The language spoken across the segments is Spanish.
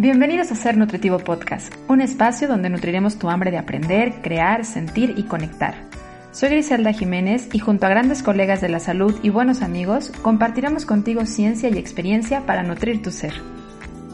Bienvenidos a Ser Nutritivo Podcast, un espacio donde nutriremos tu hambre de aprender, crear, sentir y conectar. Soy Griselda Jiménez y junto a grandes colegas de la salud y buenos amigos, compartiremos contigo ciencia y experiencia para nutrir tu ser.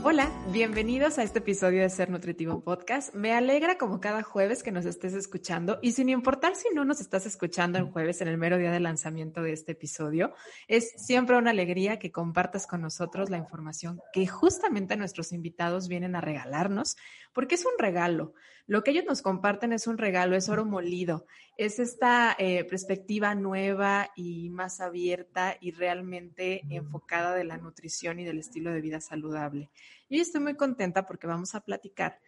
Hola, bienvenidos a este episodio de Ser Nutritivo Podcast. Me alegra como cada jueves que nos estés escuchando y sin importar si no nos estás escuchando el jueves en el mero día de lanzamiento de este episodio, es siempre una alegría que compartas con nosotros la información que justamente nuestros invitados vienen a regalarnos, porque es un regalo. Lo que ellos nos comparten es un regalo, es oro molido, es esta eh, perspectiva nueva y más abierta y realmente enfocada de la nutrición y del estilo de vida saludable. Y estoy muy contenta porque vamos a platicar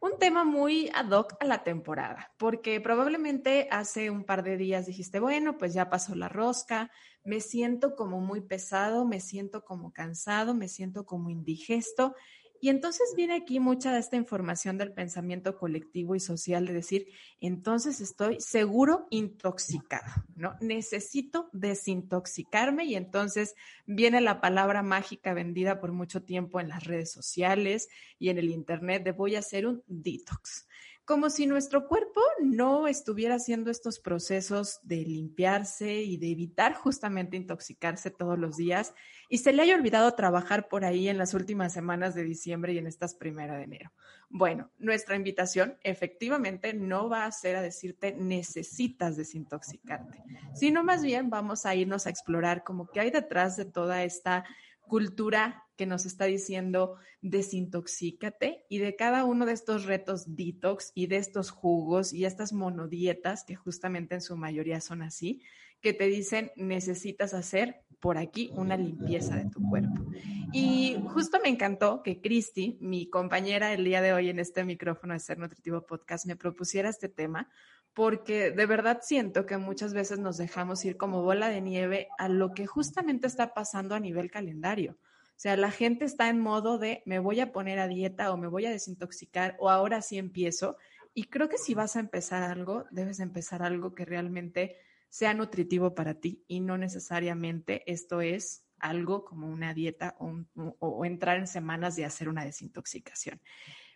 un tema muy ad hoc a la temporada, porque probablemente hace un par de días dijiste, bueno, pues ya pasó la rosca, me siento como muy pesado, me siento como cansado, me siento como indigesto y entonces viene aquí mucha de esta información del pensamiento colectivo y social de decir, entonces estoy seguro intoxicado, ¿no? Necesito desintoxicarme y entonces viene la palabra mágica vendida por mucho tiempo en las redes sociales y en el Internet de voy a hacer un detox como si nuestro cuerpo no estuviera haciendo estos procesos de limpiarse y de evitar justamente intoxicarse todos los días y se le haya olvidado trabajar por ahí en las últimas semanas de diciembre y en estas primeras de enero. Bueno, nuestra invitación efectivamente no va a ser a decirte necesitas desintoxicarte, sino más bien vamos a irnos a explorar como que hay detrás de toda esta cultura que nos está diciendo desintoxícate y de cada uno de estos retos detox y de estos jugos y estas monodietas que justamente en su mayoría son así, que te dicen necesitas hacer por aquí una limpieza de tu cuerpo. Y justo me encantó que Cristi, mi compañera el día de hoy en este micrófono de Ser Nutritivo Podcast, me propusiera este tema, porque de verdad siento que muchas veces nos dejamos ir como bola de nieve a lo que justamente está pasando a nivel calendario. O sea, la gente está en modo de me voy a poner a dieta o me voy a desintoxicar o ahora sí empiezo. Y creo que si vas a empezar algo, debes empezar algo que realmente sea nutritivo para ti y no necesariamente esto es algo como una dieta o, entrar en semanas de hacer una desintoxicación.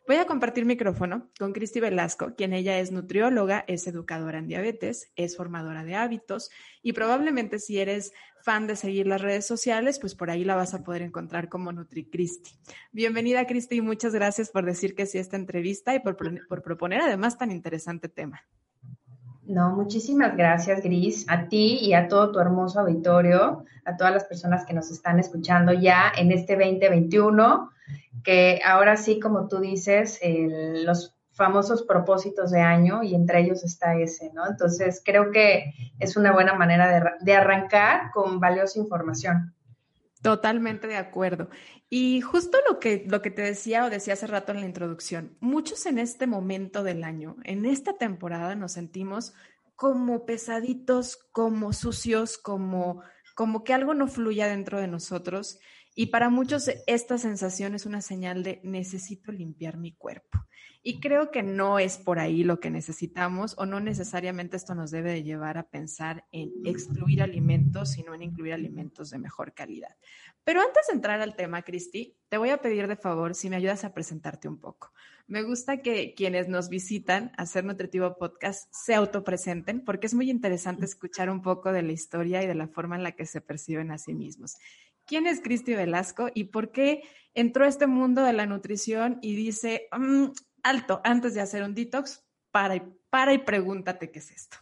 Voy a compartir micrófono con Cristi Velasco, quien ella es nutrióloga, es educadora en diabetes, es formadora de hábitos y probablemente si eres fan de seguir las redes sociales, pues por ahí la vas a poder encontrar como NutriCristi. Bienvenida Cristi y muchas gracias por decir que sí a esta entrevista y por, por proponer además tan interesante tema. No, muchísimas gracias, Gris, a ti y a todo tu hermoso auditorio, a todas las personas que nos están escuchando ya en este 2021 que ahora sí, como tú dices, los famosos propósitos de año y entre ellos está ese, ¿no? Entonces, creo que es una buena manera de, arrancar con valiosa información. Totalmente de acuerdo. Y justo lo que, lo que te decía o decía hace rato en la introducción, muchos en este momento del año, en esta temporada, nos sentimos como pesaditos, como sucios, como, como que algo no fluya dentro de nosotros. Y para muchos esta sensación es una señal de necesito limpiar mi cuerpo. Y creo que no es por ahí lo que necesitamos o no necesariamente esto nos debe de llevar a pensar en excluir alimentos, sino en incluir alimentos de mejor calidad. Pero antes de entrar al tema, Cristi, te voy a pedir de favor si me ayudas a presentarte un poco. Me gusta que quienes nos visitan a Ser Nutritivo Podcast se autopresenten porque es muy interesante escuchar un poco de la historia y de la forma en la que se perciben a sí mismos quién es Cristi Velasco y por qué entró a este mundo de la nutrición y dice, mm, alto, antes de hacer un detox, para y, para y pregúntate qué es esto.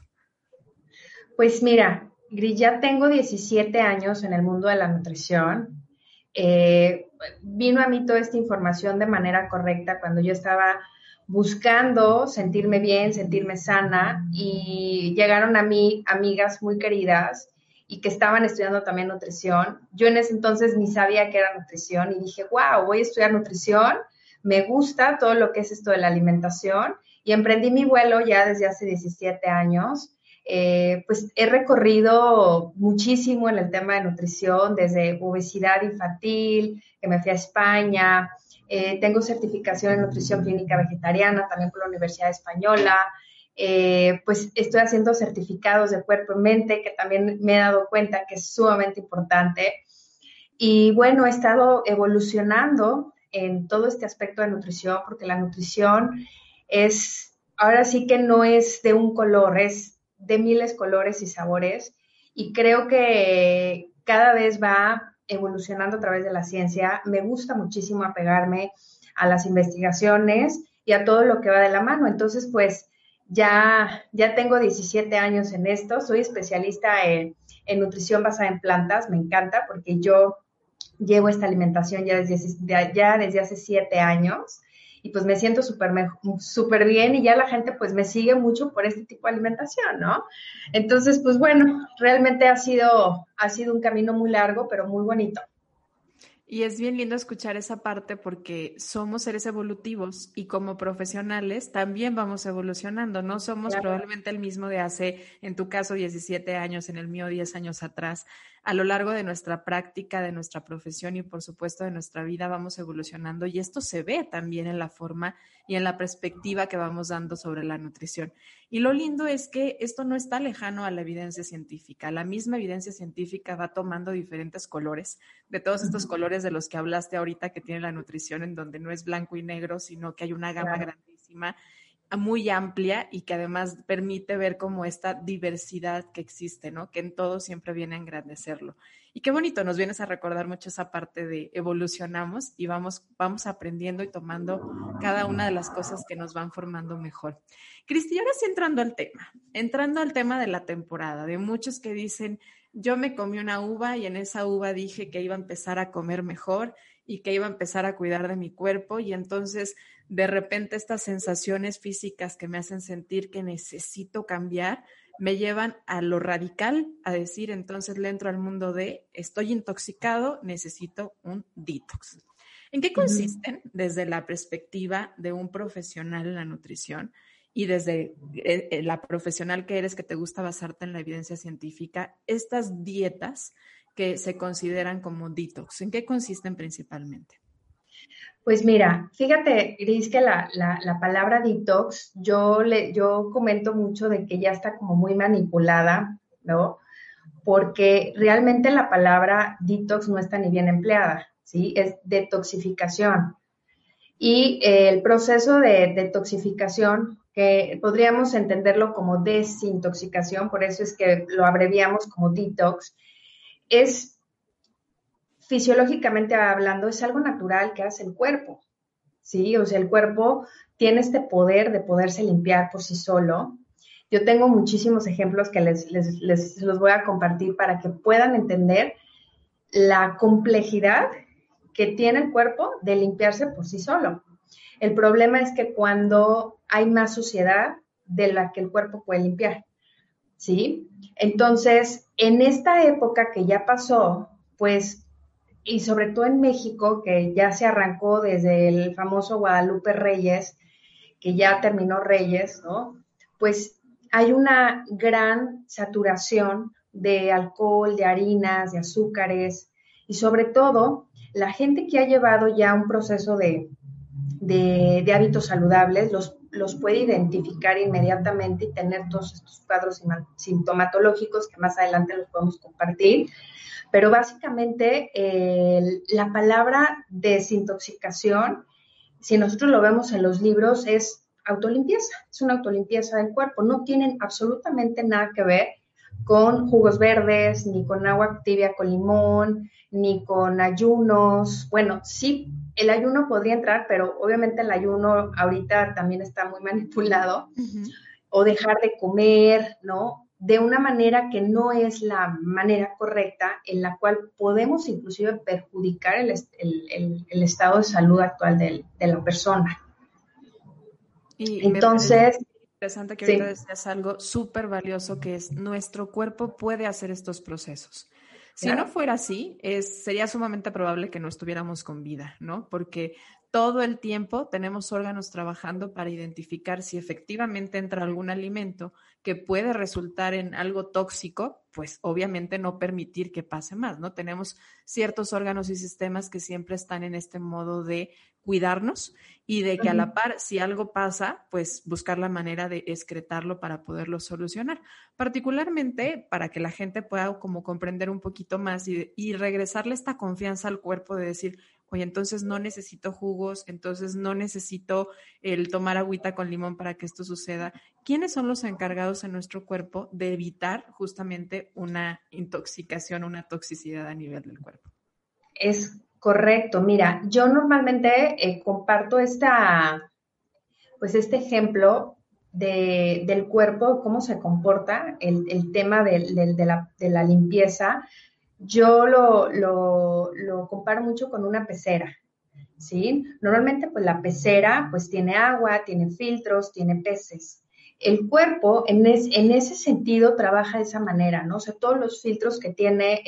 Pues mira, Gris, ya tengo 17 años en el mundo de la nutrición. Eh, vino a mí toda esta información de manera correcta cuando yo estaba buscando sentirme bien, sentirme sana y llegaron a mí amigas muy queridas y que estaban estudiando también nutrición. Yo en ese entonces ni sabía qué era nutrición y dije, wow, voy a estudiar nutrición, me gusta todo lo que es esto de la alimentación y emprendí mi vuelo ya desde hace 17 años. Eh, pues he recorrido muchísimo en el tema de nutrición, desde obesidad infantil, que me fui a España, eh, tengo certificación en nutrición clínica vegetariana también por la Universidad Española, eh, pues estoy haciendo certificados de cuerpo y mente, que también me he dado cuenta que es sumamente importante. Y bueno, he estado evolucionando en todo este aspecto de nutrición, porque la nutrición es, ahora sí que no es de un color, es de miles colores y sabores. Y creo que cada vez va evolucionando a través de la ciencia. Me gusta muchísimo apegarme a las investigaciones y a todo lo que va de la mano. Entonces, pues ya, ya tengo 17 años en esto, soy especialista en, nutrición basada en plantas, me encanta porque yo llevo esta alimentación ya desde, ya desde hace 7 años y pues me siento súper súper bien y ya la gente pues me sigue mucho por este tipo de alimentación, ¿no? Entonces, pues bueno, realmente ha sido, ha sido un camino muy largo, pero muy bonito. Y es bien lindo escuchar esa parte porque somos seres evolutivos y como profesionales también vamos evolucionando. No somos probablemente el mismo de hace, en tu caso, 17 años, en el mío, 10 años atrás a lo largo de nuestra práctica, de nuestra profesión y por supuesto de nuestra vida vamos evolucionando y esto se ve también en la forma y en la perspectiva que vamos dando sobre la nutrición. Y lo lindo es que esto no está lejano a la evidencia científica. La misma evidencia científica va tomando diferentes colores, de todos estos colores de los que hablaste ahorita que tiene la nutrición, en donde no es blanco y negro, sino que hay una gama grandísima muy amplia y que además permite ver como esta diversidad que existe, ¿no? Que en todo siempre viene a engrandecerlo. Y qué bonito, nos vienes a recordar mucho esa parte de evolucionamos y vamos, vamos aprendiendo y tomando cada una de las cosas que nos van formando mejor. Cristi, ahora sí entrando al tema, entrando al tema de la temporada, de muchos que dicen, yo me comí una uva y en esa uva dije que iba a empezar a comer mejor y que iba a empezar a cuidar de mi cuerpo y entonces de repente estas sensaciones físicas que me hacen sentir que necesito cambiar me llevan a lo radical, a decir, entonces le entro al mundo de estoy intoxicado, necesito un detox. ¿En qué consisten desde la perspectiva de un profesional en la nutrición y desde eh, eh, la profesional que eres que te gusta basarte en la evidencia científica, estas dietas que se consideran como detox? ¿En qué consisten principalmente? Pues mira, fíjate, Gris, que la, palabra detox, yo, le, yo comento mucho de que ya está como muy manipulada, ¿no? Porque realmente la palabra detox no está ni bien empleada, ¿sí? Es detoxificación. Y el proceso de detoxificación, que podríamos entenderlo como desintoxicación, por eso es que lo abreviamos como detox, es fisiológicamente hablando, es algo natural que hace el cuerpo, ¿sí? O sea, el cuerpo tiene este poder de poderse limpiar por sí solo. Yo tengo muchísimos ejemplos que les, les, los voy a compartir para que puedan entender la complejidad que tiene el cuerpo de limpiarse por sí solo. El problema es que cuando hay más suciedad de la que el cuerpo puede limpiar, ¿sí? Entonces, en esta época que ya pasó, pues y sobre todo en México, que ya se arrancó desde el famoso Guadalupe Reyes, que ya terminó Reyes, ¿no? Pues hay una gran saturación de alcohol, de harinas, de azúcares y sobre todo la gente que ha llevado ya un proceso de, de, hábitos saludables los, los puede identificar inmediatamente y tener todos estos cuadros sintomatológicos que más adelante los podemos compartir pero básicamente la palabra desintoxicación, si nosotros lo vemos en los libros, es autolimpieza, es una autolimpieza del cuerpo. No tienen absolutamente nada que ver con jugos verdes, ni con agua tibia con limón, ni con ayunos. Bueno, sí, el ayuno podría entrar, pero obviamente el ayuno ahorita también está muy manipulado. O dejar de comer, ¿no? De una manera que no es la manera correcta en la cual podemos inclusive perjudicar el, estado de salud actual de, la persona. Y Entonces... interesante que ahorita decías algo súper valioso que es nuestro cuerpo puede hacer estos procesos. Si no fuera así, es, sería sumamente probable que no estuviéramos con vida, ¿no? Porque todo el tiempo tenemos órganos trabajando para identificar si efectivamente entra algún alimento que puede resultar en algo tóxico, pues obviamente no permitir que pase más, ¿no? Tenemos ciertos órganos y sistemas que siempre están en este modo de cuidarnos y de que a la par, si algo pasa, pues buscar la manera de excretarlo para poderlo solucionar. Particularmente para que la gente pueda como comprender un poquito más y, y regresarle esta confianza al cuerpo de decir, oye, entonces no necesito jugos, entonces no necesito el tomar agüita con limón para que esto suceda. ¿Quiénes son los encargados en nuestro cuerpo de evitar justamente una intoxicación, una toxicidad a nivel del cuerpo? Es correcto. Mira, yo normalmente eh, comparto esta, pues este ejemplo del cuerpo, cómo se comporta, el, tema de, la, limpieza, yo lo, lo, comparo mucho con una pecera, ¿sí? Normalmente, pues la pecera, pues tiene agua, tiene filtros, tiene peces. El cuerpo, en, en ese sentido, trabaja de esa manera, ¿no? O sea, todos los filtros que tiene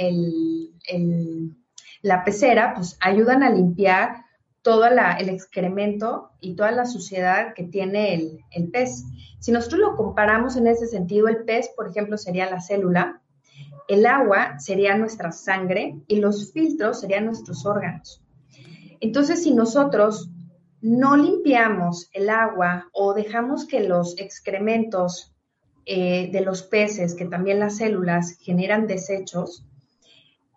la pecera, pues ayudan a limpiar todo el excremento y toda la suciedad que tiene el, el, pez. Si nosotros lo comparamos en ese sentido, el pez, por ejemplo, sería la célula, el agua sería nuestra sangre y los filtros serían nuestros órganos. Entonces, si nosotros no limpiamos el agua o dejamos que los excrementos eh, de los peces, que también las células generan desechos,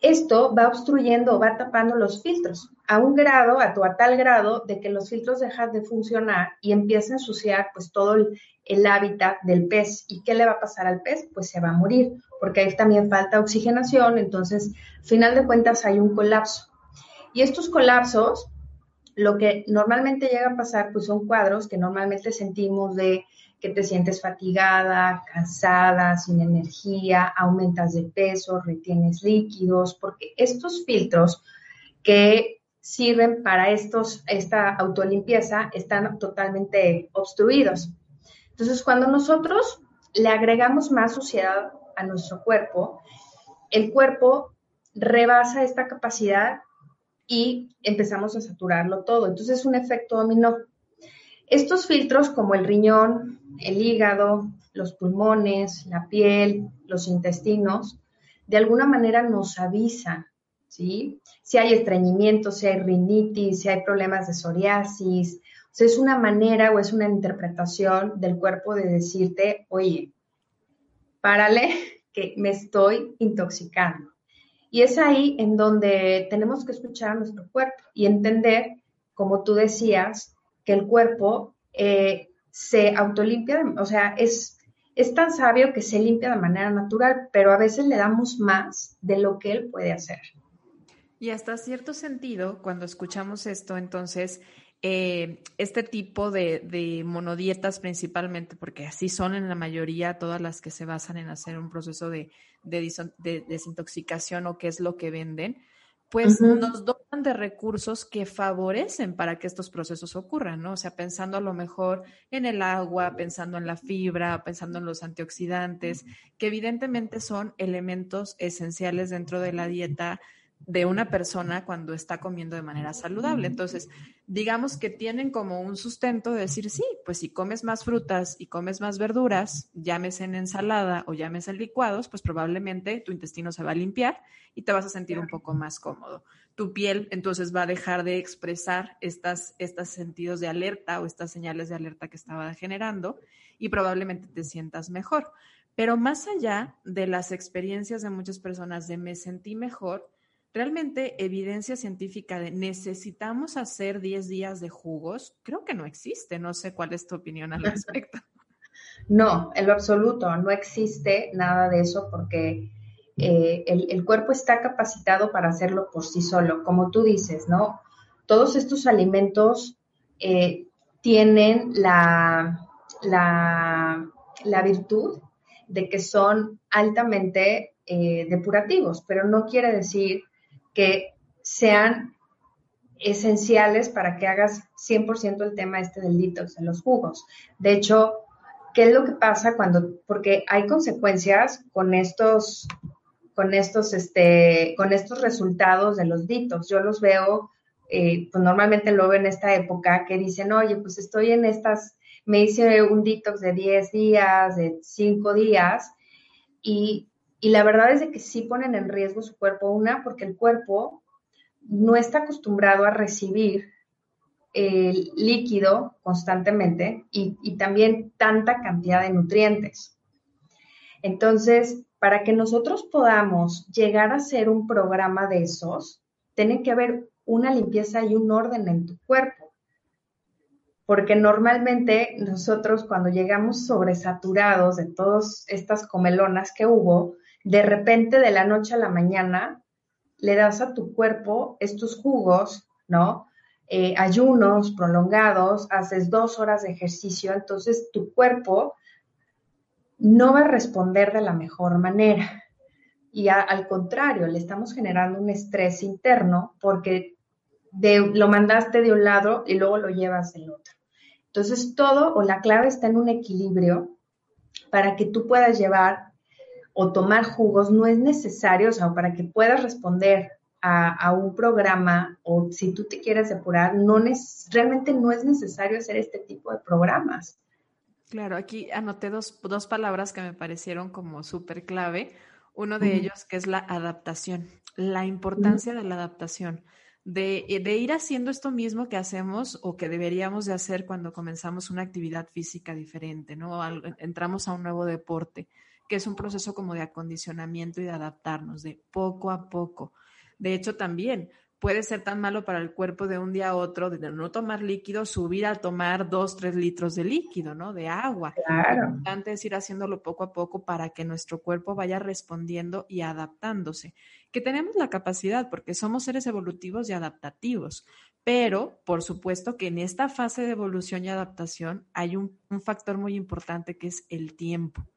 esto va obstruyendo, va tapando los filtros a un grado, a, tal grado de que los filtros dejan de funcionar y empieza a ensuciar pues todo el, el, hábitat del pez. ¿Y qué le va a pasar al pez? Pues se va a morir, porque ahí también falta oxigenación, entonces, al final de cuentas hay un colapso. Y estos colapsos, lo que normalmente llega a pasar, pues son cuadros que normalmente sentimos de que te sientes fatigada, cansada, sin energía, aumentas de peso, retienes líquidos, porque estos filtros que sirven para estos, esta autolimpieza están totalmente obstruidos. Entonces, cuando nosotros le agregamos más suciedad a nuestro cuerpo, el cuerpo rebasa esta capacidad y empezamos a saturarlo todo. Entonces es un efecto dominó. Estos filtros como el riñón, el hígado, los pulmones, la piel, los intestinos, de alguna manera nos avisan, ¿sí? Si hay estreñimiento, si hay rinitis, si hay problemas de psoriasis. O sea, es una manera o es una interpretación del cuerpo de decirte, oye, párale, que me estoy intoxicando. Y es ahí en donde tenemos que escuchar a nuestro cuerpo y entender, como tú decías, que el cuerpo eh, se autolimpia, o sea, es, es tan sabio que se limpia de manera natural, pero a veces le damos más de lo que él puede hacer. Y hasta cierto sentido, cuando escuchamos esto, entonces, eh, este tipo de, de, monodietas principalmente, porque así son en la mayoría todas las que se basan en hacer un proceso de, de desintoxicación o qué es lo que venden, pues nos dotan de recursos que favorecen para que estos procesos ocurran, ¿no? O sea, pensando a lo mejor en el agua, pensando en la fibra, pensando en los antioxidantes, que evidentemente son elementos esenciales dentro de la dieta de una persona cuando está comiendo de manera saludable. Entonces, digamos que tienen como un sustento de decir, sí, pues si comes más frutas y comes más verduras, llámese en ensalada o llámese en licuados, pues probablemente tu intestino se va a limpiar y te vas a sentir un poco más cómodo. Tu piel entonces va a dejar de expresar estas, estos sentidos de alerta o estas señales de alerta que estaba generando y probablemente te sientas mejor. Pero más allá de las experiencias de muchas personas de me sentí mejor, realmente evidencia científica de necesitamos hacer 10 días de jugos, creo que no existe. No sé cuál es tu opinión al respecto. No, en lo absoluto, no existe nada de eso porque eh, el, cuerpo está capacitado para hacerlo por sí solo, como tú dices, ¿no? Todos estos alimentos eh, tienen la, la, la virtud de que son altamente eh, depurativos, pero no quiere decir que sean esenciales para que hagas 100% el tema este del detox en los jugos. De hecho, ¿qué es lo que pasa cuando, porque hay consecuencias con estos, con estos, este, con estos resultados de los detox? Yo los veo, eh, pues normalmente lo veo en esta época que dicen, oye, pues estoy en estas, me hice un detox de 10 días, de 5 días, y y la verdad es de que sí ponen en riesgo su cuerpo, una, porque el cuerpo no está acostumbrado a recibir el líquido constantemente y, y también tanta cantidad de nutrientes. Entonces, para que nosotros podamos llegar a hacer un programa de esos, tiene que haber una limpieza y un orden en tu cuerpo. Porque normalmente nosotros cuando llegamos sobresaturados de todas estas comelonas que hubo, de repente de la noche a la mañana le das a tu cuerpo estos jugos, ¿no? Eh, ayunos prolongados, haces dos horas de ejercicio, entonces tu cuerpo no va a responder de la mejor manera. Y al contrario, le estamos generando un estrés interno porque lo mandaste de un lado y luego lo llevas del otro. Entonces, todo o la clave está en un equilibrio para que tú puedas llevar o tomar jugos. No es necesario, o sea, para que puedas responder a, un programa o si tú te quieres depurar, no realmente no es necesario hacer este tipo de programas. Claro, aquí anoté dos, dos palabras que me parecieron como súper clave. Uno de ellos que es la adaptación, la importancia de la adaptación, de, de, ir haciendo esto mismo que hacemos o que deberíamos de hacer cuando comenzamos una actividad física diferente, ¿no? entramos a un nuevo deporte, que es un proceso como de acondicionamiento y de adaptarnos, de poco a poco. De hecho, también puede ser tan malo para el cuerpo de un día a otro, de no tomar líquido, subir a tomar dos, tres litros de líquido, ¿no? De agua. Claro. Lo importante es ir haciéndolo poco a poco para que nuestro cuerpo vaya respondiendo y adaptándose. Que tenemos la capacidad, porque somos seres evolutivos y adaptativos. Pero, por supuesto que en esta fase de evolución y adaptación hay un, un factor muy importante que es el tiempo.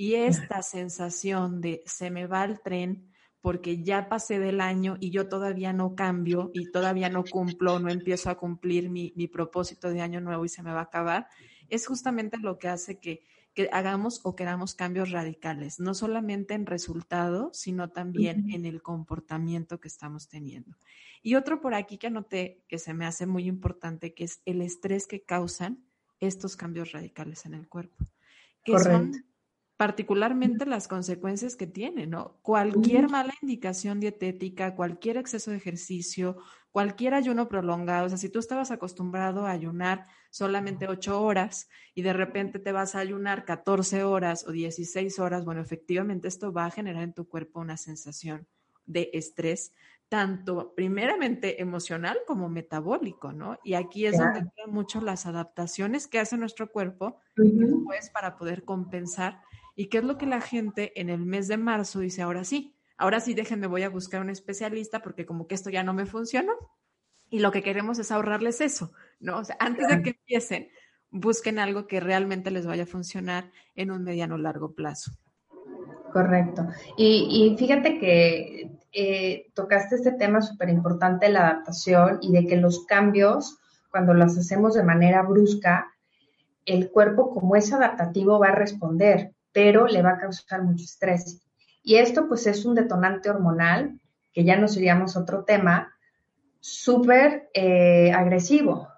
Y esta sensación de se me va el tren, porque ya pasé del año y yo todavía no cambio y todavía no cumplo, no empiezo a cumplir mi, propósito de año nuevo y se me va a acabar, es justamente lo que hace que, hagamos o queramos cambios radicales, no solamente en resultado, sino también en el comportamiento que estamos teniendo. Y otro por aquí que anoté que se me hace muy importante, que es el estrés que causan estos cambios radicales en el cuerpo, que son particularmente las consecuencias que tiene, ¿no? Cualquier mala indicación dietética, cualquier exceso de ejercicio, cualquier ayuno prolongado, o sea, si tú estabas acostumbrado a ayunar solamente ocho horas y de repente te vas a ayunar 14 horas o 16 horas, bueno, efectivamente esto va a generar en tu cuerpo una sensación de estrés, tanto primeramente emocional como metabólico, ¿no? Y aquí es donde entran mucho las adaptaciones que hace nuestro cuerpo después para poder compensar ¿Y qué es lo que la gente en el mes de marzo dice? Ahora sí, ahora sí déjenme, voy a buscar un especialista porque como que esto ya no me funcionó. Y lo que queremos es ahorrarles eso, ¿no? O sea, antes de que empiecen, busquen algo que realmente les vaya a funcionar en un mediano largo plazo. Correcto. Y, fíjate que eh, tocaste este tema súper importante, la adaptación y de que los cambios, cuando los hacemos de manera brusca, el cuerpo como es adaptativo va a responder pero le va a causar mucho estrés. Y esto pues es un detonante hormonal, que ya nos iríamos otro tema, súper eh, agresivo.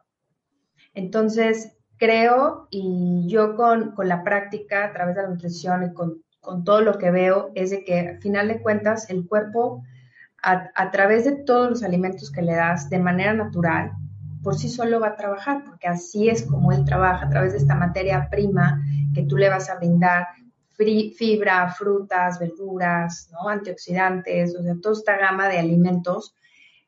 Entonces, creo, y yo con, la práctica a través de la nutrición y con, todo lo que veo, es de que al final de cuentas el cuerpo, a, a través de todos los alimentos que le das de manera natural, por sí solo va a trabajar, porque así es como él trabaja, a través de esta materia prima que tú le vas a brindar, fibra, frutas, verduras, ¿no? antioxidantes, o sea, toda esta gama de alimentos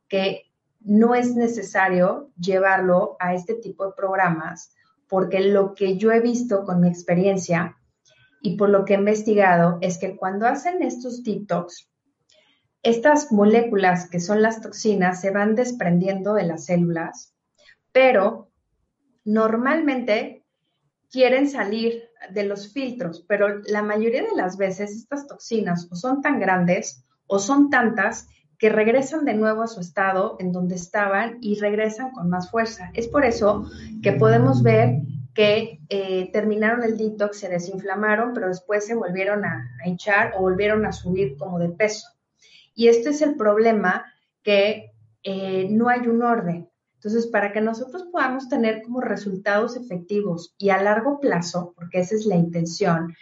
que no es necesario llevarlo a este tipo de programas, porque lo que yo he visto con mi experiencia y por lo que he investigado es que cuando hacen estos detox, estas moléculas que son las toxinas se van desprendiendo de las células, pero normalmente quieren salir de los filtros, pero la mayoría de las veces estas toxinas o son tan grandes o son tantas que regresan de nuevo a su estado en donde estaban y regresan con más fuerza. Es por eso que podemos ver que eh, terminaron el detox, se desinflamaron, pero después se volvieron a, hinchar o volvieron a subir como de peso. Y este es el problema que eh, no hay un orden. Entonces, para que nosotros podamos tener como resultados efectivos y a largo plazo, porque esa es la intención,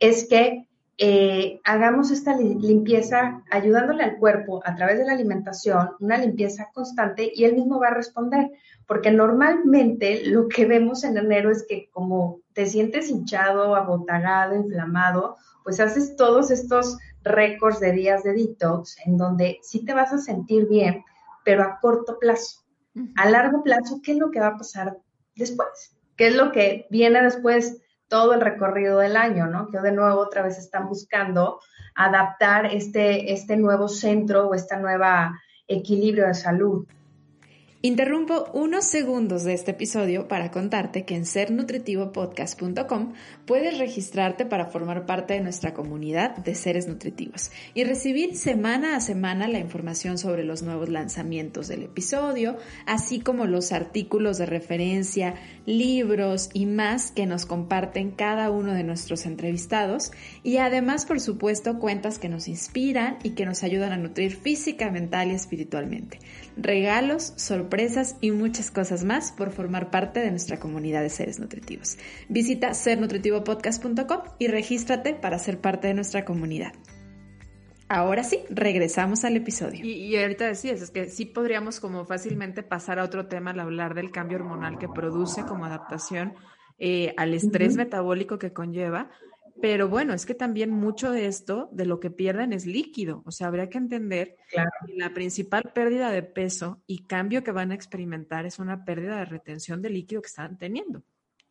es que eh, hagamos esta limpieza ayudándole al cuerpo a través de la alimentación, una limpieza constante y él mismo va a responder, porque normalmente lo que vemos en enero es que como te sientes hinchado, abotagado, inflamado, pues haces todos estos récords de días de detox en donde sí te vas a sentir bien, pero a corto plazo. A largo plazo, ¿qué es lo que va a pasar después? ¿Qué es lo que viene después todo el recorrido del año, ¿no? Que de nuevo otra vez están buscando adaptar este, este nuevo centro o esta nueva equilibrio de salud. Interrumpo unos segundos de este episodio para contarte que en sernutritivopodcast.com puedes registrarte para formar parte de nuestra comunidad de seres nutritivos y recibir semana a semana la información sobre los nuevos lanzamientos del episodio, así como los artículos de referencia, libros y más que nos comparten cada uno de nuestros entrevistados y además, por supuesto, cuentas que nos inspiran y que nos ayudan a nutrir física, mental y espiritualmente. Regalos, sorpresas, sorpresas y muchas cosas más por formar parte de nuestra comunidad de seres nutritivos. Visita sernutritivopodcast.com y regístrate para ser parte de nuestra comunidad. Ahora sí, regresamos al episodio. Y, ahorita decías, es que sí podríamos como fácilmente pasar a otro tema al hablar del cambio hormonal que produce como adaptación eh, al estrés metabólico que conlleva, pero bueno, es que también mucho de esto, de lo que pierden es líquido. O sea, habría que entender que la principal pérdida de peso y cambio que van a experimentar es una pérdida de retención de líquido que están teniendo.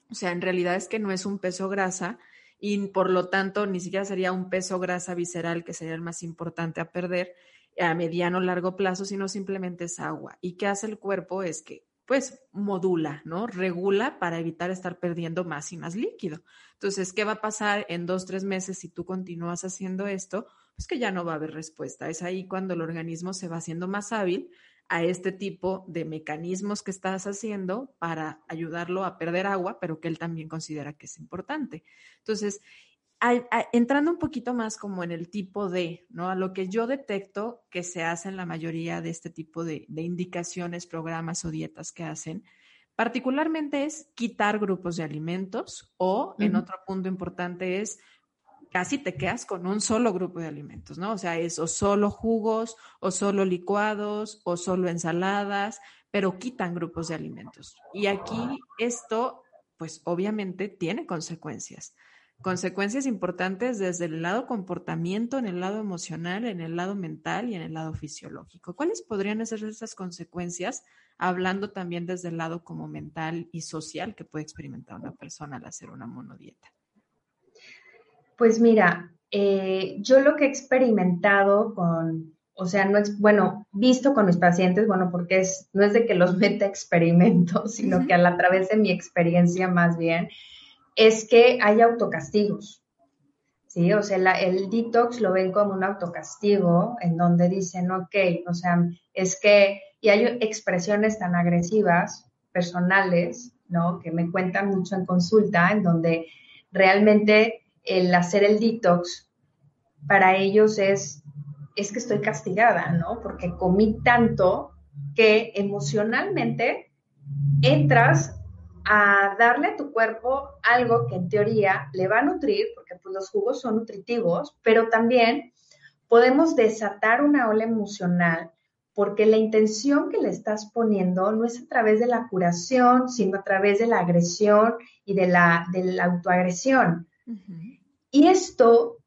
O sea, en realidad es que no es un peso grasa y por lo tanto ni siquiera sería un peso grasa visceral que sería el más importante a perder a mediano o largo plazo, sino simplemente es agua. ¿Y qué hace el cuerpo? Es que pues modula, ¿no? Regula para evitar estar perdiendo más y más líquido. Entonces, ¿qué va a pasar en dos, tres meses si tú continúas haciendo esto? Pues que ya no va a haber respuesta. Es ahí cuando el organismo se va haciendo más hábil a este tipo de mecanismos que estás haciendo para ayudarlo a perder agua, pero que él también considera que es importante. Entonces, entrando un poquito más como en el tipo de, ¿no? A lo que yo detecto que se hace en la mayoría de este tipo de, indicaciones, programas o dietas que hacen, particularmente es quitar grupos de alimentos o, en otro punto importante, es casi te quedas con un solo grupo de alimentos, ¿no? O sea, es o solo jugos, o solo licuados, o solo ensaladas, pero quitan grupos de alimentos. Y aquí esto, pues obviamente tiene consecuencias consecuencias importantes desde el lado comportamiento, en el lado emocional, en el lado mental y en el lado fisiológico. ¿Cuáles podrían ser esas consecuencias, hablando también desde el lado como mental y social que puede experimentar una persona al hacer una monodieta? Pues mira, eh, yo lo que he experimentado con, o sea, no es, bueno, visto con mis pacientes, bueno, porque es, no es de que los meta experimentos, sino que a, la, a través de mi experiencia más bien, es que hay autocastigos. ¿sí? O sea, el detox lo ven como un autocastigo en donde dicen, ok, o sea, es que, y hay expresiones tan agresivas, personales, ¿no? Que me cuentan mucho en consulta, en donde realmente el hacer el detox para ellos es, es que estoy castigada, ¿no? Porque comí tanto que emocionalmente entras a darle a tu cuerpo algo que en teoría le va a nutrir, porque pues, los jugos son nutritivos, pero también podemos desatar una ola emocional porque la intención que le estás poniendo no es a través de la curación, sino a través de la agresión y de la, de la autoagresión. Y esto,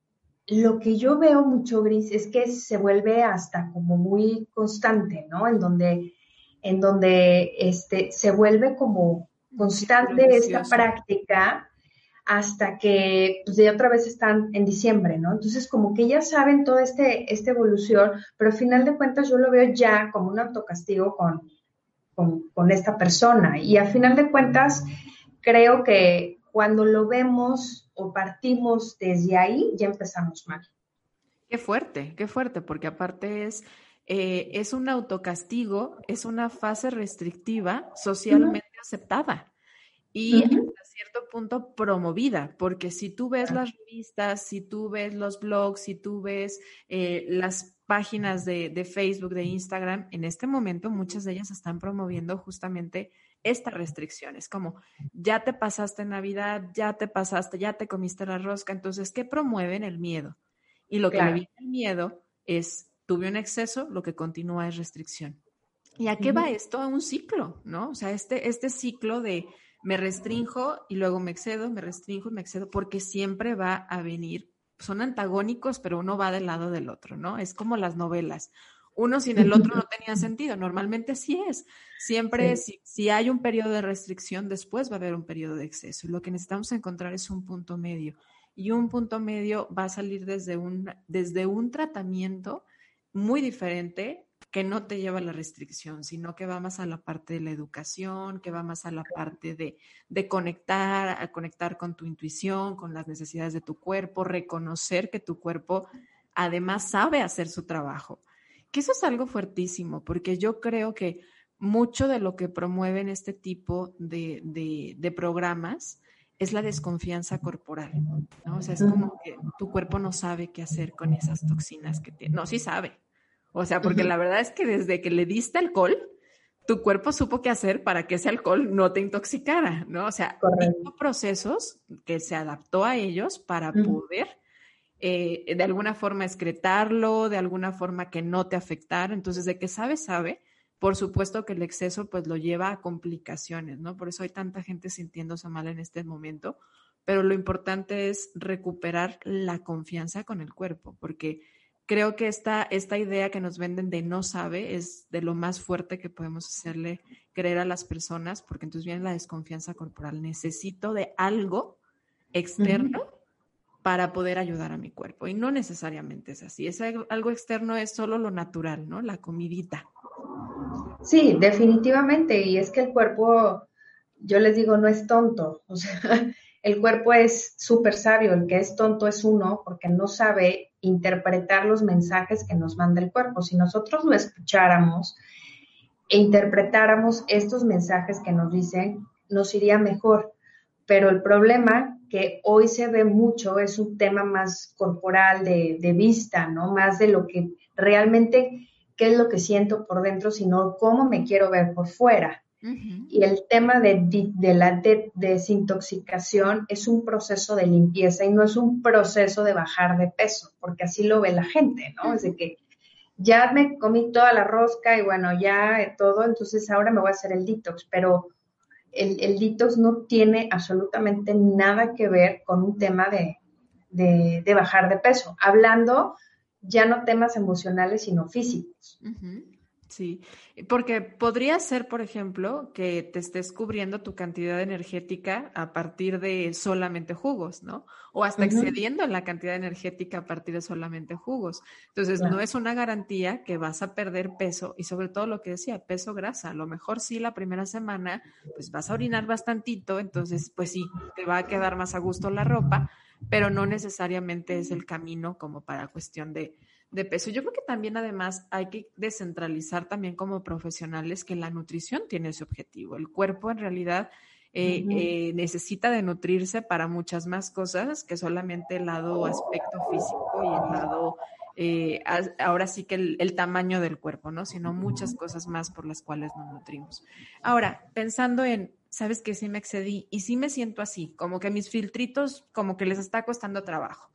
lo que yo veo mucho, Gris, es que se vuelve hasta como muy constante, ¿no? En donde, en donde este, se vuelve como constante esta práctica hasta que pues, de otra vez están en diciembre, ¿no? Entonces, como que ya saben toda este, esta evolución, pero al final de cuentas yo lo veo ya como un autocastigo con, con, con esta persona. Y al final de cuentas, creo que cuando lo vemos o partimos desde ahí, ya empezamos mal. Qué fuerte, qué fuerte, porque aparte es, eh, es un autocastigo, es una fase restrictiva socialmente aceptada y hasta cierto punto promovida, porque si tú ves las revistas, si tú ves los blogs, si tú ves eh, las páginas de, de, Facebook, de Instagram, en este momento muchas de ellas están promoviendo justamente estas restricciones, como ya te pasaste Navidad, ya te pasaste, ya te comiste la rosca, entonces, ¿qué promueven? El miedo. Y lo que le viene el miedo es, tuve un exceso, lo que continúa es restricción. ¿Y a qué va esto? A un ciclo, ¿no? O sea, este, este ciclo de me restrinjo y luego me excedo, me restringo y me excedo, porque siempre va a venir, son antagónicos, pero uno va del lado del otro, ¿no? Es como las novelas. uno sin el otro no tenía sentido. Normalmente sí es. Siempre, si, si, hay un periodo de restricción, después va a haber un periodo de exceso. Lo que necesitamos encontrar es un punto medio. Y un punto medio va a salir desde un, desde un tratamiento muy diferente que no te lleva a la restricción, sino que va más a la parte de la educación, que va más a la parte de, de conectar, a conectar con tu intuición, con las necesidades de tu cuerpo, reconocer que tu cuerpo además sabe hacer su trabajo. Que eso es algo fuertísimo, porque yo creo que mucho de lo que promueven este tipo de, de, programas es la desconfianza corporal, ¿no? O sea, es como que tu cuerpo no sabe qué hacer con esas toxinas que tiene. No, sí sabe, o sea, porque la verdad es que desde que le diste alcohol, tu cuerpo supo qué hacer para que ese alcohol no te intoxicara, ¿no? O sea, hizo procesos que se adaptó a ellos para poder eh, de alguna forma excretarlo, de alguna forma que no te afectara. Entonces, de que sabe, sabe. Por supuesto que el exceso pues lo lleva a complicaciones, ¿no? Por eso hay tanta gente sintiéndose mal en este momento, pero lo importante es recuperar la confianza con el cuerpo, porque creo que esta, esta idea que nos venden de no sabe es de lo más fuerte que podemos hacerle creer a las personas, porque entonces viene la desconfianza corporal. Necesito de algo externo para poder ayudar a mi cuerpo. Y no necesariamente es así. Es algo, externo es solo lo natural, ¿no? La comidita. Sí, definitivamente. Y es que el cuerpo, yo les digo, no es tonto. O sea, el cuerpo es súper sabio. El que es tonto es uno porque no sabe interpretar los mensajes que nos manda el cuerpo. Si nosotros lo escucháramos e interpretáramos estos mensajes que nos dicen, nos iría mejor. Pero el problema que hoy se ve mucho es un tema más corporal, de, de vista, ¿no? Más de lo que realmente, qué es lo que siento por dentro, sino cómo me quiero ver por fuera. Y el tema de, la desintoxicación es un proceso de limpieza y no es un proceso de bajar de peso, porque así lo ve la gente, ¿no? Es de que ya me comí toda la rosca y bueno, ya todo, entonces ahora me voy a hacer el detox, pero el, el detox no tiene absolutamente nada que ver con un tema de, de, bajar de peso, hablando ya no temas emocionales, sino físicos. Sí, porque podría ser, por ejemplo, que te estés cubriendo tu cantidad energética a partir de solamente jugos, ¿no? O hasta excediendo en la cantidad energética a partir de solamente jugos. Entonces, no es una garantía que vas a perder peso y sobre todo lo que decía, peso grasa. A lo mejor sí la primera semana, pues vas a orinar bastantito, entonces, pues sí, te va a quedar más a gusto la ropa, pero no necesariamente es el camino como para cuestión de de peso. Yo creo que también además hay que descentralizar también como profesionales que la nutrición tiene ese objetivo. El cuerpo en realidad eh, eh, necesita de nutrirse para muchas más cosas que solamente el lado aspecto físico y el lado, eh, ahora sí que el, el, tamaño del cuerpo, ¿no? Sino muchas cosas más por las cuales nos nutrimos. Ahora, pensando en, sabes que sí me excedí y sí me siento así, como que mis filtritos como que les está costando trabajo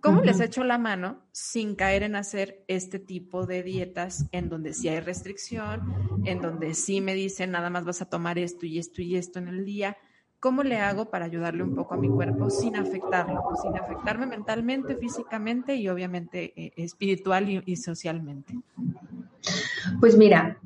¿Cómo les echo la mano sin caer en hacer este tipo de dietas en donde sí hay restricción, en donde sí me dicen nada más vas a tomar esto y esto y esto en el día? ¿Cómo le hago para ayudarle un poco a mi cuerpo sin afectarlo, sin afectarme mentalmente, físicamente y obviamente eh, espiritual y socialmente? Pues mira,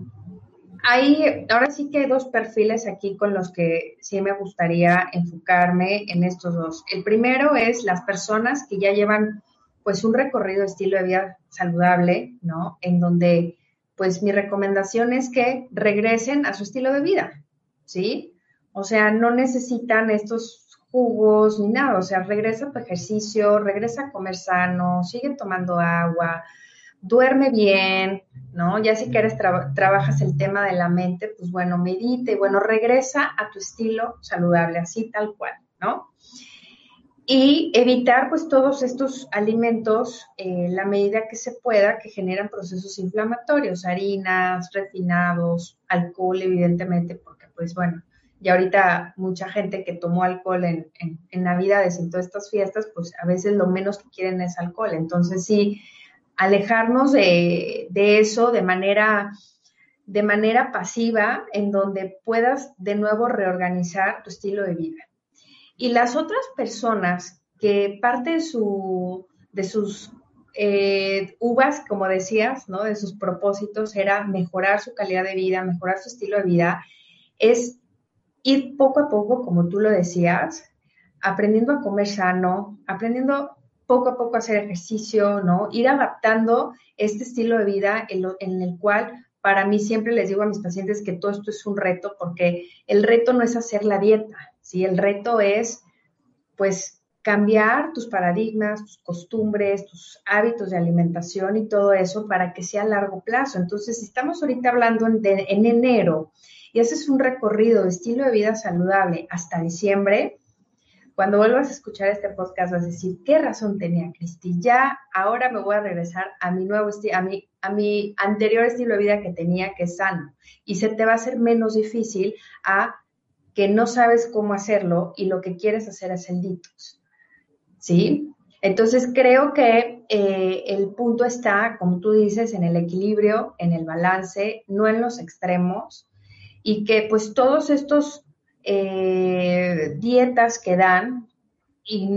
hay, ahora sí que hay dos perfiles aquí con los que sí me gustaría enfocarme en estos dos. El primero es las personas que ya llevan pues un recorrido de estilo de vida saludable, ¿no? En donde pues mi recomendación es que regresen a su estilo de vida, ¿sí? O sea, no necesitan estos jugos ni nada, o sea, regresa a tu ejercicio, regresa a comer sano, sigue tomando agua, duerme bien, ¿no? Ya si quieres trabajas el tema de la mente, pues bueno, medite, bueno, regresa a tu estilo saludable, así tal cual, ¿no? Y evitar pues todos estos alimentos, en eh, la medida que se pueda, que generan procesos inflamatorios, harinas, refinados, alcohol, evidentemente, porque pues bueno, y ahorita mucha gente que tomó alcohol en, en, en Navidades, en todas estas fiestas, pues a veces lo menos que quieren es alcohol. Entonces sí, alejarnos de, eso de manera, de manera pasiva, en donde puedas de nuevo reorganizar tu estilo de vida. Y las otras personas que parte de, su, de sus eh, uvas, como decías, ¿no? De sus propósitos era mejorar su calidad de vida, mejorar su estilo de vida, es ir poco a poco, como tú lo decías, aprendiendo a comer sano, aprendiendo poco a poco hacer ejercicio, ¿no? Ir adaptando este estilo de vida en, en el cual para mí siempre les digo a mis pacientes que todo esto es un reto porque el reto no es hacer la dieta, ¿sí? El reto es, pues, cambiar tus paradigmas, tus costumbres, tus hábitos de alimentación y todo eso para que sea a largo plazo. Entonces, si estamos ahorita hablando en, en enero y haces un recorrido de estilo de vida saludable hasta diciembre, cuando vuelvas a escuchar este podcast vas a decir, ¿qué razón tenía Cristi? Ya ahora me voy a regresar a mi nuevo a mi, a mi anterior estilo de vida que tenía, que es sano. Y se te va a hacer menos difícil a que no sabes cómo hacerlo y lo que quieres hacer es el. ¿sí? Entonces creo que eh, el punto está, como tú dices, en el equilibrio, en el balance, no en los extremos, y que pues todos estos eh, dietas que dan y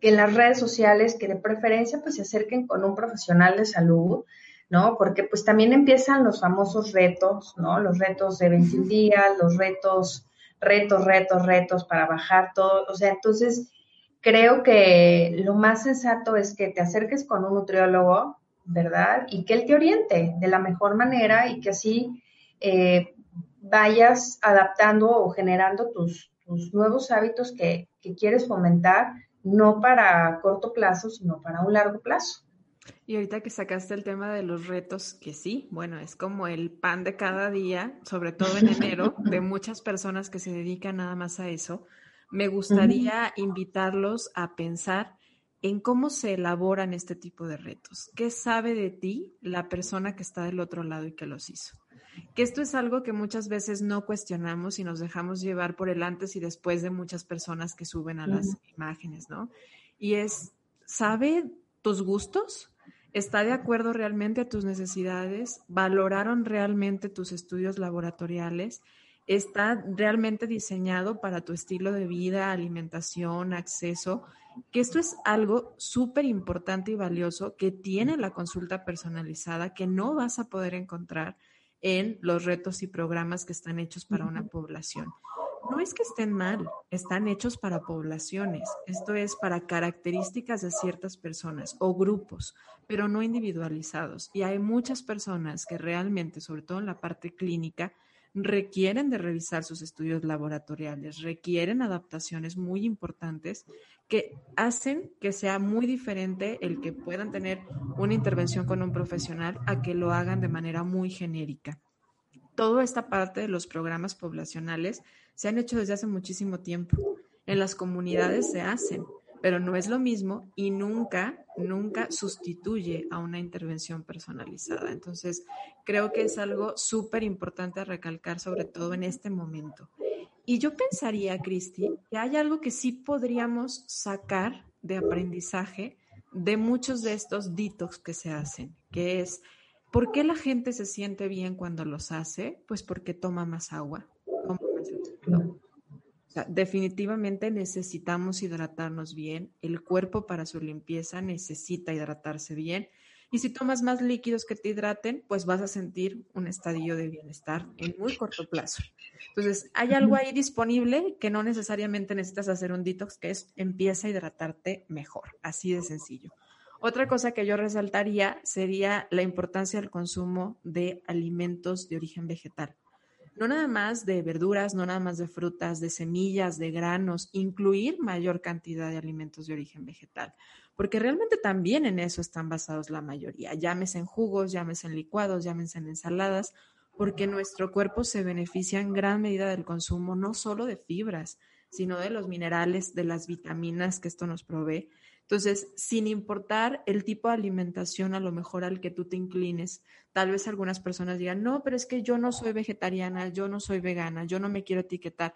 en las redes sociales, que de preferencia pues se acerquen con un profesional de salud, ¿no? Porque pues también empiezan los famosos retos, ¿no? Los retos de 21 días, los retos, retos, retos, retos para bajar todo, o sea, entonces creo que lo más sensato es que te acerques con un nutriólogo, ¿verdad? Y que él te oriente de la mejor manera y que así eh, vayas adaptando o generando tus, nuevos hábitos que, que quieres fomentar, no para corto plazo, sino para un largo plazo. Y ahorita que sacaste el tema de los retos, que sí, bueno, es como el pan de cada día, sobre todo en enero, de muchas personas que se dedican nada más a eso me gustaría invitarlos a pensar en cómo se elaboran este tipo de retos. ¿Qué sabe de ti la persona que está del otro lado y que los hizo? Que esto es algo que muchas veces no cuestionamos y nos dejamos llevar por el antes y después de muchas personas que suben a las imágenes, ¿no? Y es, ¿sabe tus gustos? ¿Está de acuerdo realmente a tus necesidades? ¿Valoraron realmente tus estudios laboratoriales? está realmente diseñado para tu estilo de vida, alimentación, acceso, que esto es algo súper importante y valioso que tiene la consulta personalizada que no vas a poder encontrar en los retos y programas que están hechos para una población. No es que estén mal, están hechos para poblaciones. Esto es para características de ciertas personas o grupos, pero no individualizados. Y hay muchas personas que realmente, sobre todo en la parte clínica, requieren de revisar sus estudios laboratoriales, requieren adaptaciones muy importantes que hacen que sea muy diferente el que puedan tener una intervención con un profesional a que lo hagan de manera muy genérica. Toda esta parte de los programas poblacionales se han hecho desde hace muchísimo tiempo. En las comunidades se hacen, pero no es lo mismo y nunca, nunca sustituye a una intervención personalizada. Entonces, creo que es algo súper importante recalcar, sobre todo en este momento. Y yo pensaría, Cristi, que hay algo que sí podríamos sacar de aprendizaje de muchos de estos detox que se hacen, que es, ¿por qué la gente se siente bien cuando los hace? Pues porque toma más agua, definitivamente necesitamos hidratarnos bien. El cuerpo para su limpieza necesita hidratarse bien. Y si tomas más líquidos que te hidraten, pues vas a sentir un estadio de bienestar en muy corto plazo. Entonces, hay algo ahí disponible que no necesariamente necesitas hacer un detox, que es empieza a hidratarte mejor, así de sencillo. Otra cosa que yo resaltaría sería la importancia del consumo de alimentos de origen vegetal no nada más de verduras, no nada más de frutas, de semillas, de granos, incluir mayor cantidad de alimentos de origen vegetal, porque realmente también en eso están basados la mayoría, llámese en jugos, llámese en licuados, llámese en ensaladas, porque nuestro cuerpo se beneficia en gran medida del consumo no solo de fibras, sino de los minerales, de las vitaminas que esto nos provee. Entonces, sin importar el tipo de alimentación a lo mejor al que tú te inclines, tal vez algunas personas digan, no, pero es que yo no soy vegetariana, yo no soy vegana, yo no me quiero etiquetar.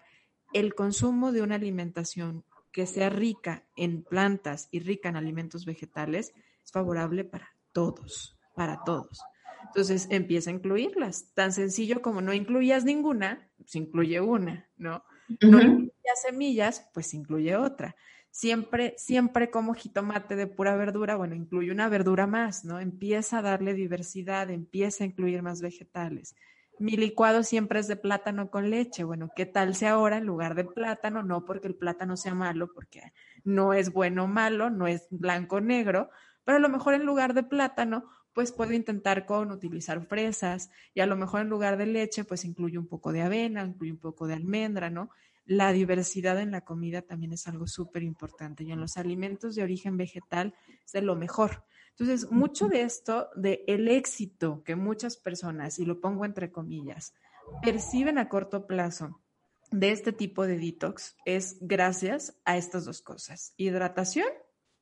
El consumo de una alimentación que sea rica en plantas y rica en alimentos vegetales es favorable para todos, para todos. Entonces empieza a incluirlas. Tan sencillo como no incluyas ninguna, pues incluye una, ¿no? No incluyas semillas, pues incluye otra. Siempre, siempre como jitomate de pura verdura, bueno, incluye una verdura más, ¿no? Empieza a darle diversidad, empieza a incluir más vegetales. Mi licuado siempre es de plátano con leche. Bueno, ¿qué tal si ahora en lugar de plátano, no porque el plátano sea malo, porque no es bueno o malo, no es blanco o negro, pero a lo mejor en lugar de plátano, pues puedo intentar con utilizar fresas y a lo mejor en lugar de leche, pues incluye un poco de avena, incluye un poco de almendra, ¿no? La diversidad en la comida también es algo súper importante y en los alimentos de origen vegetal es de lo mejor. Entonces, mucho de esto, de el éxito que muchas personas, y lo pongo entre comillas, perciben a corto plazo de este tipo de detox es gracias a estas dos cosas, hidratación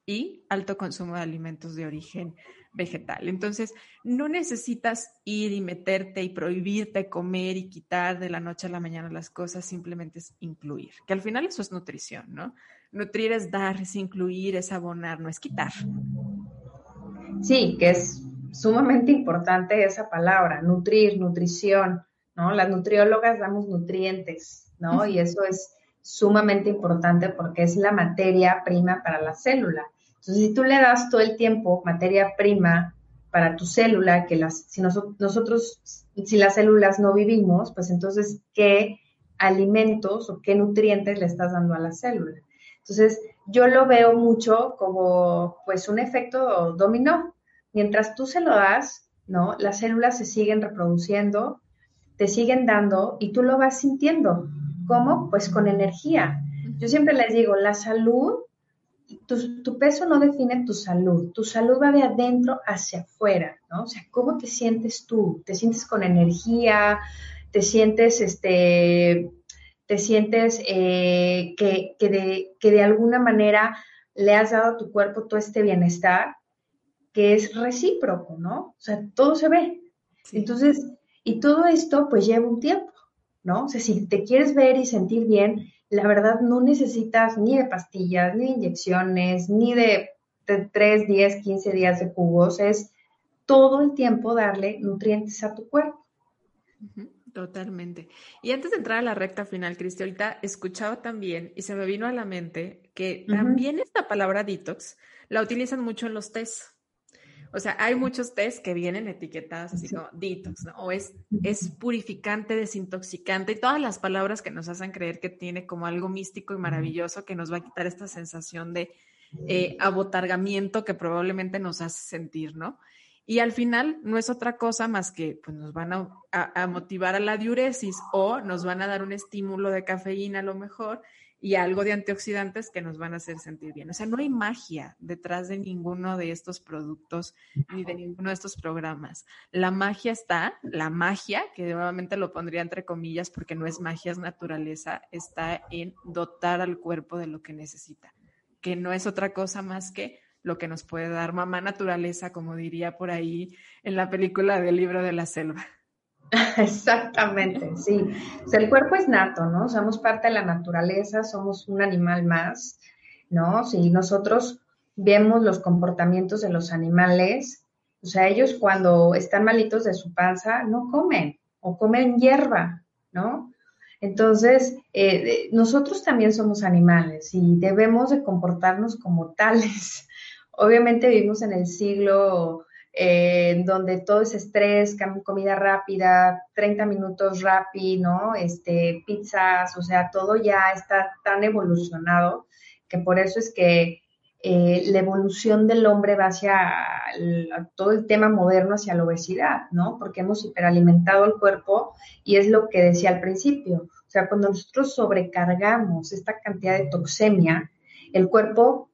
y alto consumo de alimentos de origen vegetal. Entonces, no necesitas ir y meterte y prohibirte comer y quitar de la noche a la mañana las cosas, simplemente es incluir, que al final eso es nutrición, ¿no? Nutrir es dar, es incluir, es abonar, no es quitar. Sí, que es sumamente importante esa palabra, nutrir, nutrición, ¿no? Las nutriólogas damos nutrientes, ¿no? Y eso es sumamente importante porque es la materia prima para la célula. Entonces, si tú le das todo el tiempo materia prima para tu célula, que las, si nosotros, si las células no vivimos, pues entonces, ¿qué alimentos o qué nutrientes le estás dando a la célula? Entonces, yo lo veo mucho como, pues, un efecto dominó. Mientras tú se lo das, ¿no? Las células se siguen reproduciendo, te siguen dando y tú lo vas sintiendo. ¿Cómo? Pues con energía. Yo siempre les digo, la salud tu, peso no define tu salud, tu salud va de adentro hacia afuera, ¿no? O sea, ¿cómo te sientes tú? ¿Te sientes con energía? ¿Te sientes, este, te sientes eh, que, de, que de alguna manera le has dado a tu cuerpo todo este bienestar que es recíproco, ¿no? O sea, todo se ve. Entonces, y todo esto pues lleva un tiempo, ¿no? O sea, si te quieres ver y sentir bien, la verdad no necesitas ni de pastillas, ni de inyecciones, ni de, 3, 10, 15 días de jugos, es todo el tiempo darle nutrientes a tu cuerpo. Totalmente. Y antes de entrar a la recta final, Cristi, ahorita escuchaba también y se me vino a la mente que también esta palabra detox la utilizan mucho en los tests. O sea, hay muchos test que vienen etiquetados así como detox, ¿no? O es, es purificante, desintoxicante, y todas las palabras que nos hacen creer que tiene como algo místico y maravilloso que nos va a quitar esta sensación de eh, abotargamiento que probablemente nos hace sentir, ¿no? Y al final no es otra cosa más que pues, nos van a, a, motivar a la diuresis o nos van a dar un estímulo de cafeína a lo mejor y algo de antioxidantes que nos van a hacer sentir bien. O sea, no hay magia detrás de ninguno de estos productos ni de ninguno de estos programas. La magia está, la magia, que nuevamente lo pondría entre comillas porque no es magia, es naturaleza, está en dotar al cuerpo de lo que necesita, que no es otra cosa más que lo que nos puede dar mamá naturaleza, como diría por ahí en la película del libro de la selva. Exactamente, sí. El cuerpo es nato, ¿no? Somos parte de la naturaleza, somos un animal más, ¿no? Si nosotros vemos los comportamientos de los animales, o sea, ellos cuando están malitos de su panza no comen o comen hierba, ¿no? Entonces, eh, nosotros también somos animales y debemos de comportarnos como tales. Obviamente vivimos en el siglo eh, donde todo es estrés, comida rápida, 30 minutos rápido, ¿no? Este, pizzas, o sea, todo ya está tan evolucionado que por eso es que eh, la evolución del hombre va hacia todo el tema moderno, hacia la obesidad, ¿no? Porque hemos hiperalimentado el cuerpo y es lo que decía al principio. O sea, cuando nosotros sobrecargamos esta cantidad de toxemia, el cuerpo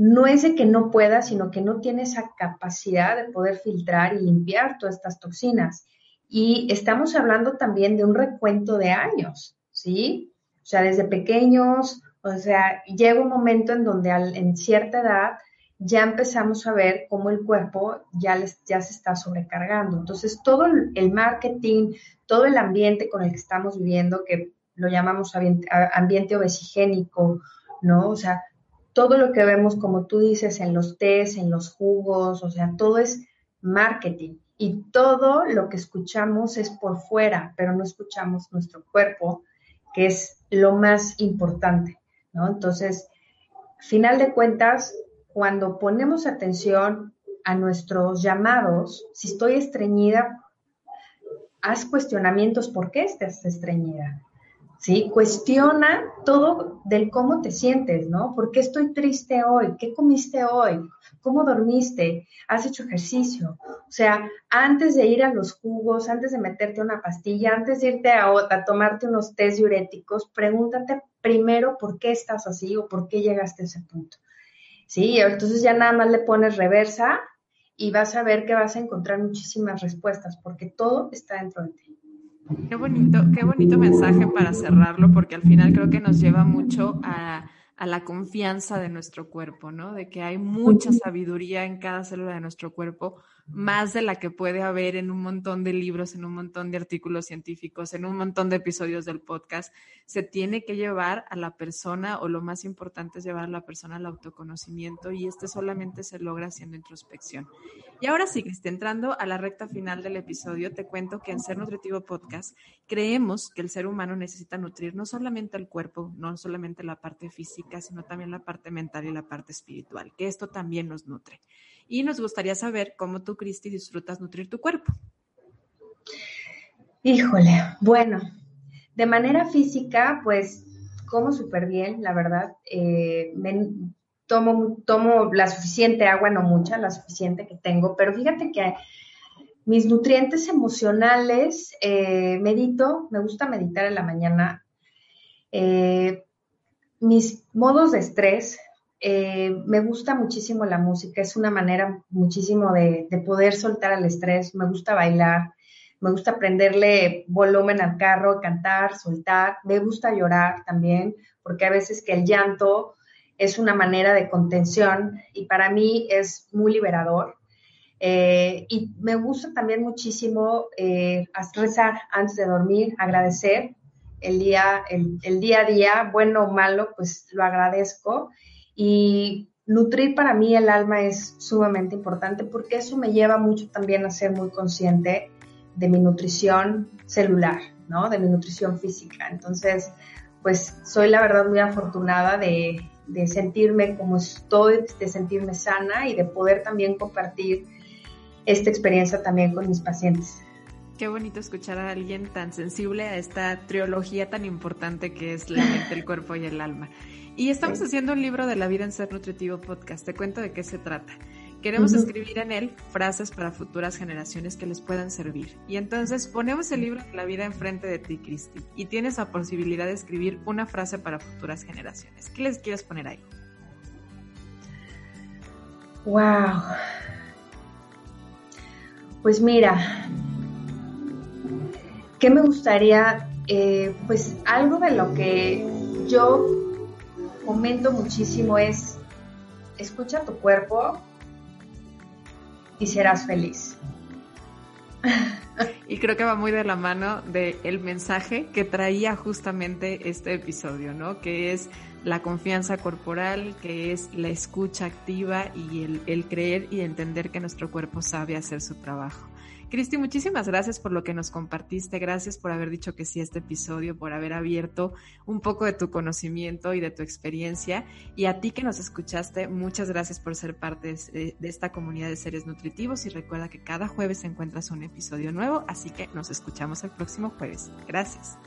no es de que no pueda, sino que no tiene esa capacidad de poder filtrar y limpiar todas estas toxinas. Y estamos hablando también de un recuento de años, ¿sí? O sea, desde pequeños, o sea, llega un momento en donde en cierta edad ya empezamos a ver cómo el cuerpo ya, les, ya se está sobrecargando. Entonces, todo el marketing, todo el ambiente con el que estamos viviendo, que lo llamamos ambiente, ambiente obesigénico, ¿no? O sea, todo lo que vemos, como tú dices, en los tés, en los jugos, o sea, todo es marketing y todo lo que escuchamos es por fuera, pero no escuchamos nuestro cuerpo, que es lo más importante, ¿no? Entonces, final de cuentas, cuando ponemos atención a nuestros llamados, si estoy estreñida, haz cuestionamientos, ¿por qué estás estreñida? ¿Sí? Cuestiona todo del cómo te sientes, ¿no? ¿Por qué estoy triste hoy? ¿Qué comiste hoy? ¿Cómo dormiste? ¿Has hecho ejercicio? O sea, antes de ir a los jugos, antes de meterte una pastilla, antes de irte a, tomarte unos test diuréticos, pregúntate primero por qué estás así o por qué llegaste a ese punto. ¿Sí? Entonces ya nada más le pones reversa y vas a ver que vas a encontrar muchísimas respuestas porque todo está dentro de ti. Qué bonito, qué bonito mensaje para cerrarlo porque al final creo que nos lleva mucho a a la confianza de nuestro cuerpo, ¿no? De que hay mucha sabiduría en cada célula de nuestro cuerpo más de la que puede haber en un montón de libros, en un montón de artículos científicos, en un montón de episodios del podcast. Se tiene que llevar a la persona, o lo más importante es llevar a la persona al autoconocimiento, y este solamente se logra haciendo introspección. Y ahora sí, Cristi, entrando a la recta final del episodio, te cuento que en Ser Nutritivo Podcast creemos que el ser humano necesita nutrir no solamente el cuerpo, no solamente la parte física, sino también la parte mental y la parte espiritual, que esto también nos nutre y nos gustaría saber cómo tú, Cristi, disfrutas nutrir tu cuerpo. Híjole, bueno, de manera física, pues como súper bien, la verdad. Eh, tomo, tomo la suficiente agua, no mucha, la suficiente que tengo, pero fíjate que mis nutrientes emocionales, eh, medito, me gusta meditar en la mañana. Eh, mis modos de estrés, eh, me gusta muchísimo la música, es una manera muchísimo de, poder soltar el estrés, me gusta bailar, me gusta prenderle volumen al carro, cantar, soltar, me gusta llorar también, porque a veces que el llanto es una manera de contención y para mí es muy liberador. Eh, y me gusta también muchísimo eh, rezar antes de dormir, agradecer el día, el día a día, bueno o malo, pues lo agradezco y nutrir para mí el alma es sumamente importante porque eso me lleva mucho también a ser muy consciente de mi nutrición celular, ¿no? De mi nutrición física. Entonces, pues soy la verdad muy afortunada de, de sentirme como estoy, de sentirme sana y de poder también compartir esta experiencia también con mis pacientes. Qué bonito escuchar a alguien tan sensible a esta trilogía tan importante que es la mente, el cuerpo y el alma. Y estamos haciendo un libro de la vida en Ser Nutritivo Podcast. Te cuento de qué se trata. Queremos escribir en él frases para futuras generaciones que les puedan servir. Y entonces ponemos el libro de la vida enfrente de ti, Cristi, y tienes la posibilidad de escribir una frase para futuras generaciones. ¿Qué les quieres poner ahí? Wow. Pues mira, ¿qué me gustaría? Eh, pues algo de lo que yo comento muchísimo es, escucha tu cuerpo y serás feliz. Y creo que va muy de la mano del el mensaje que traía justamente este episodio, ¿no? Que es la confianza corporal, que es la escucha activa y el, el creer y entender que nuestro cuerpo sabe hacer su trabajo. Cristi, muchísimas gracias por lo que nos compartiste, gracias por haber dicho que sí a este episodio, por haber abierto un poco de tu conocimiento y de tu experiencia. Y a ti que nos escuchaste, muchas gracias por ser parte de, esta comunidad de seres nutritivos y recuerda que cada jueves encuentras un episodio nuevo, así que nos escuchamos el próximo jueves. Gracias.